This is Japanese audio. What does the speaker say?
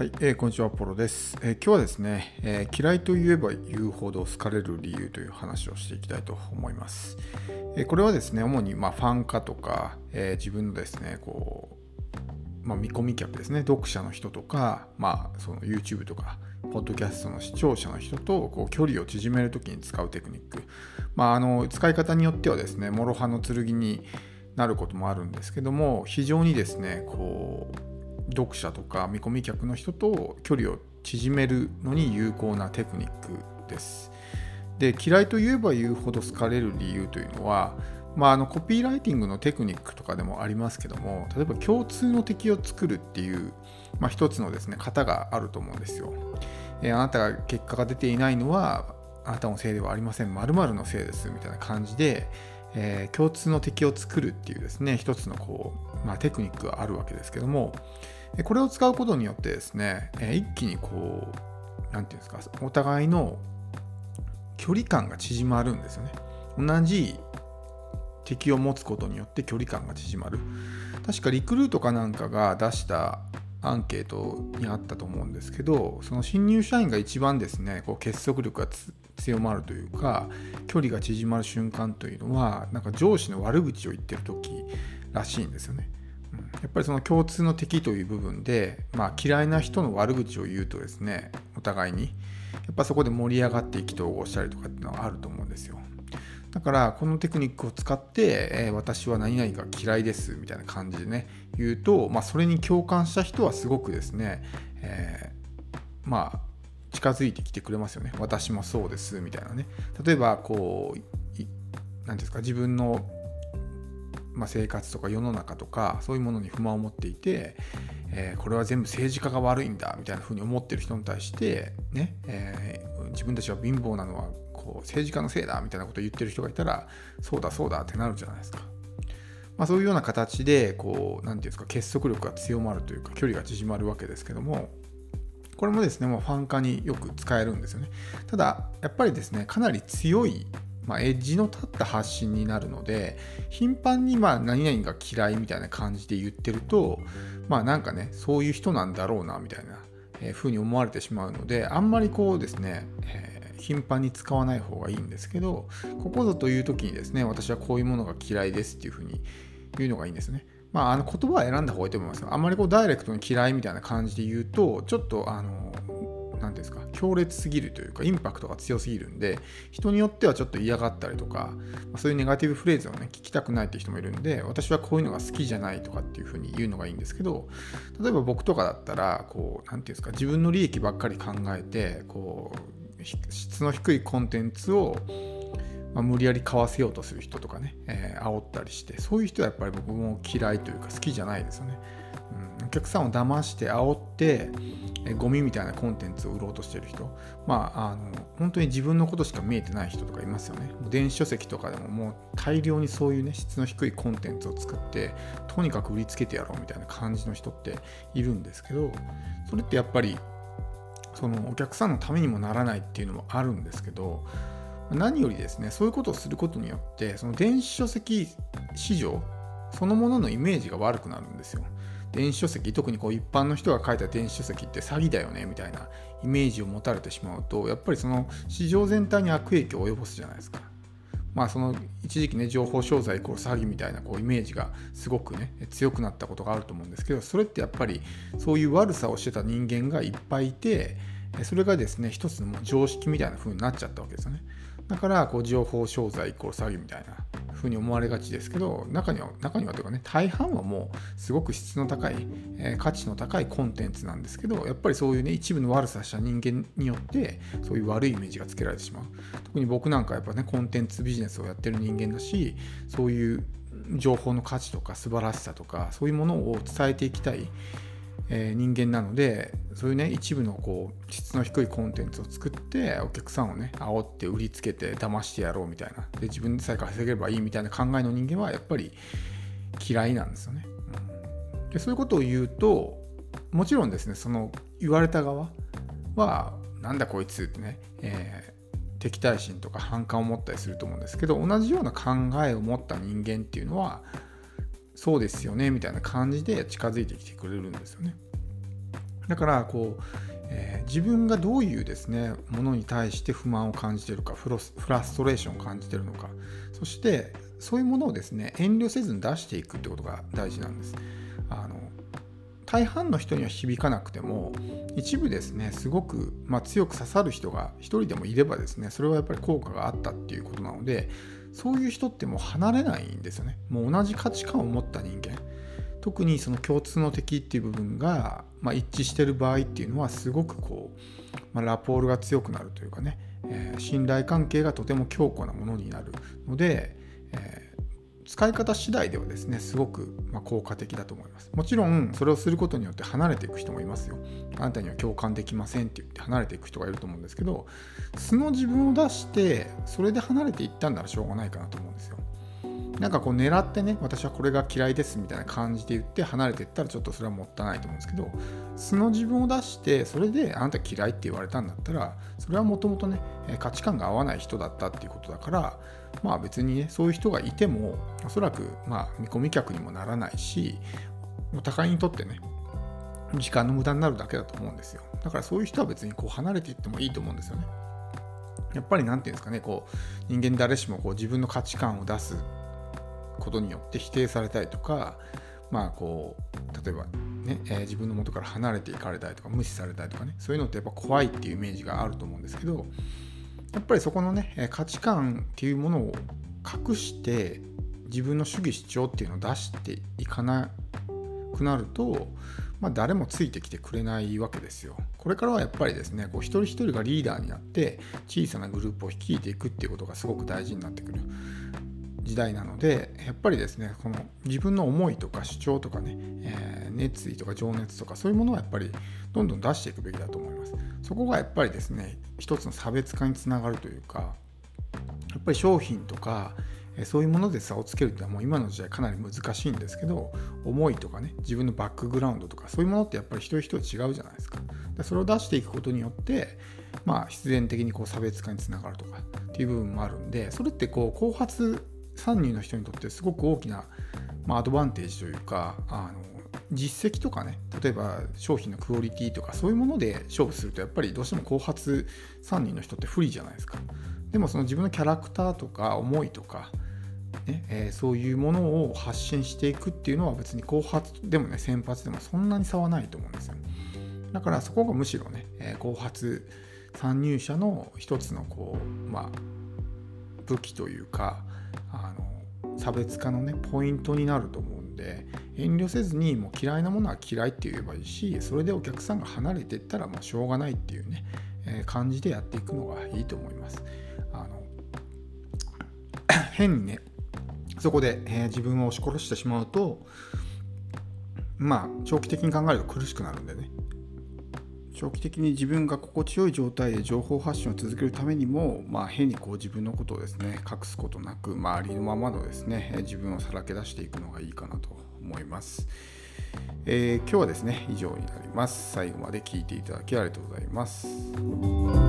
はい、えー、こんにちは、ポロです、えー、今日はですね、えー、嫌いと言えば言うほど好かれる理由という話をしていきたいと思います。えこれはですね、主にまあファン化とか、え自分のですね、こう、まあ、見込み客ですね、読者の人とか、まあ、その YouTube とか、ポッドキャストの視聴者の人とこう距離を縮めるときに使うテクニック。まあ、あの使い方によってはですね、諸刃の剣になることもあるんですけども、非常にですね、こう、読者とか見込み客の人と距離を縮めるのに有効なテクニックです。で嫌いといえば言うほど好かれる理由というのは、まあ、あのコピーライティングのテクニックとかでもありますけども例えば共通の敵を作るっていう、まあ、一つのですね型があると思うんですよ。えー、あなたが結果が出ていないのはあなたのせいではありません〇〇のせいですみたいな感じで、えー、共通の敵を作るっていうですね一つのこう、まあ、テクニックがあるわけですけどもこれを使うことによってですね、一気にこう、なんていうんですか、お互いの距離感が縮まるんですよね。同じ敵を持つことによって距離感が縮まる。確かリクルートかなんかが出したアンケートにあったと思うんですけど、その新入社員が一番ですね、こう結束力が強まるというか、距離が縮まる瞬間というのは、なんか上司の悪口を言ってる時らしいんですよね。やっぱりその共通の敵という部分で、まあ、嫌いな人の悪口を言うとですねお互いにやっぱそこで盛り上がって意気投合したりとかっていうのはあると思うんですよ。だからこのテクニックを使って、えー、私は何々が嫌いですみたいな感じでね言うと、まあ、それに共感した人はすごくですね、えー、まあ近づいてきてくれますよね。私もそうですみたいなね。例えばこう何ですか自分のまあ、生活とか世の中とかそういうものに不満を持っていて、えー、これは全部政治家が悪いんだみたいなふうに思ってる人に対してね、えー、自分たちは貧乏なのはこう政治家のせいだみたいなことを言ってる人がいたらそうだそうだってなるじゃないですか。まあ、そういうような形でこう何て言うんですか結束力が強まるというか距離が縮まるわけですけどもこれもですねもうファン化によく使えるんですよねただやっぱりですねかなり強いまあ、エッジの立った発信になるので頻繁にまあ何々が嫌いみたいな感じで言ってるとまあなんかねそういう人なんだろうなみたいな、えー、風に思われてしまうのであんまりこうですね、えー、頻繁に使わない方がいいんですけどここぞという時にですね私はこういうものが嫌いですっていう風に言うのがいいんですね。まあ、あの言葉は選んだ方がいいと思いますあんまりこうダイレクトに嫌いみたいな感じで言うとちょっとあの何ですか強烈すぎるというかインパクトが強すぎるんで人によってはちょっと嫌がったりとかそういうネガティブフレーズをね聞きたくないっていう人もいるんで私はこういうのが好きじゃないとかっていうふうに言うのがいいんですけど例えば僕とかだったらこう何て言うんですか自分の利益ばっかり考えてこう質の低いコンテンツをまあ、無理やり買わせようとする人とかね、えー、煽ったりしてそういう人はやっぱり僕も嫌いというか好きじゃないですよね。うん、お客さんを騙して煽ってゴミみたいなコンテンツを売ろうとしてる人まああの本当に自分のことしか見えてない人とかいますよね電子書籍とかでももう大量にそういうね質の低いコンテンツを作ってとにかく売りつけてやろうみたいな感じの人っているんですけどそれってやっぱりそのお客さんのためにもならないっていうのもあるんですけど何よりですねそういうことをすることによってその電子書籍市場そのもののイメージが悪くなるんですよ。電子書籍特にこう一般の人が書いた電子書籍って詐欺だよねみたいなイメージを持たれてしまうとやっぱりその市場全体に悪影響を及ぼすじゃないですか。まあその一時期ね情報商材イコール詐欺みたいなこうイメージがすごくね強くなったことがあると思うんですけどそれってやっぱりそういう悪さをしてた人間がいっぱいいてそれがですね一つの常識みたいな風になっちゃったわけですよね。だからこう情報商材イコール詐欺みたいなふうに思われがちですけど中には中にはというかね大半はもうすごく質の高い、えー、価値の高いコンテンツなんですけどやっぱりそういうね一部の悪さした人間によってそういう悪いイメージがつけられてしまう。特に僕なんかやっぱねコンテンツビジネスをやってる人間だしそういう情報の価値とか素晴らしさとかそういうものを伝えていきたい。え、人間なのでそういうね一部のこう質の低いコンテンツを作ってお客さんをね煽って売りつけて騙してやろうみたいなで自分でさえ稼げればいいみたいな考えの人間はやっぱり嫌いなんですよね。うん、でそういうことを言うともちろんですねその言われた側はなんだこいつってね、えー、敵対心とか反感を持ったりすると思うんですけど同じような考えを持った人間っていうのはそうですよねみたいな感じで近づいてきてくれるんですよね。だからこう、えー、自分がどういうですねものに対して不満を感じているかフラストレーションを感じているのかそしてそういうものをですね遠慮せずに出していくってことが大事なんです。あの大半の人には響かなくても一部ですねすごく、まあ、強く刺さる人が一人でもいればですねそれはやっぱり効果があったっていうことなのでそういう人ってもう離れないんですよね。もう同じ価値観を持った人間。特にその共通の敵っていう部分が、まあ、一致してる場合っていうのはすごくこう、まあ、ラポールが強くなるというかね、えー、信頼関係がとても強固なものになるので、えー使い方次第ではですねすごくま効果的だと思います。もちろんそれをすることによって離れていく人もいますよ。あなたには共感できませんって言って離れていく人がいると思うんですけど素の自分を出してそれで離れていったんならしょうがないかなと思うんですよ。なんかこう狙ってね私はこれが嫌いですみたいな感じで言って離れていったらちょっとそれはもったいないと思うんですけど素の自分を出してそれであなた嫌いって言われたんだったらそれはもともとね価値観が合わない人だったっていうことだからまあ別にねそういう人がいてもおそらくまあ見込み客にもならないしお互いにとってね時間の無駄になるだけだと思うんですよ。だからそういう人は別にこう離れていってもいいと思うんですよね。やっぱり何て言うんですかねこう人間誰しもこう自分の価値観を出すことによって否定されたりとかまあこう例えばね、えー、自分の元から離れていかれたりとか無視されたりとかねそういうのってやっぱ怖いっていうイメージがあると思うんですけどやっぱりそこのね価値観っていうものを隠して自分の主義主張っていうのを出していかなくなると、まあ、誰もついてきてくれないわけですよ。これからはやっぱりですねこう一人一人がリーダーになって小さなグループを率いていくっていうことがすごく大事になってくる。時代なのでやっぱりですねこの自分の思いとか主張とかね、えー、熱意とか情熱とかそういうものはやっぱりどんどん出していくべきだと思います。そこがやっぱりですね一つの差別化につながるというかやっぱり商品とかそういうもので差をつけるってのはもう今の時代かなり難しいんですけど思いとかね自分のバックグラウンドとかそういうものってやっぱり一人一人違うじゃないですか。でそれを出していくことによってまあ必然的にこう差別化につながるとかっていう部分もあるんでそれってこう後発参入の人にとってすごく大きな、まあ、アドバンテージというかあの実績とかね例えば商品のクオリティとかそういうもので勝負するとやっぱりどうしても後発参入の人って不利じゃないですか。でもその自分のキャラクターとか思いとか、ねえー、そういうものを発信していくっていうのは別に後発でもね先発でもそんなに差はないと思うんですよ。だからそこがむしろね、えー、後発参入者の一つのこうまあ武器というかあ差別化のねポイントになると思うんで遠慮せずにもう嫌いなものは嫌いって言えばいいしそれでお客さんが離れていったらもうしょうがないっていうね、えー、感じでやっていくのがいいと思います。あの変にねそこで、えー、自分を押し殺してしまうとまあ長期的に考えると苦しくなるんでね長期的に自分が心地よい状態で情報発信を続けるためにも、まあ、変にこう自分のことをですね隠すことなく、まあ、ありのままのですね自分をさらけ出していくのがいいかなと思います。えー、今日はですね以上になります。最後まで聞いていただきありがとうございます。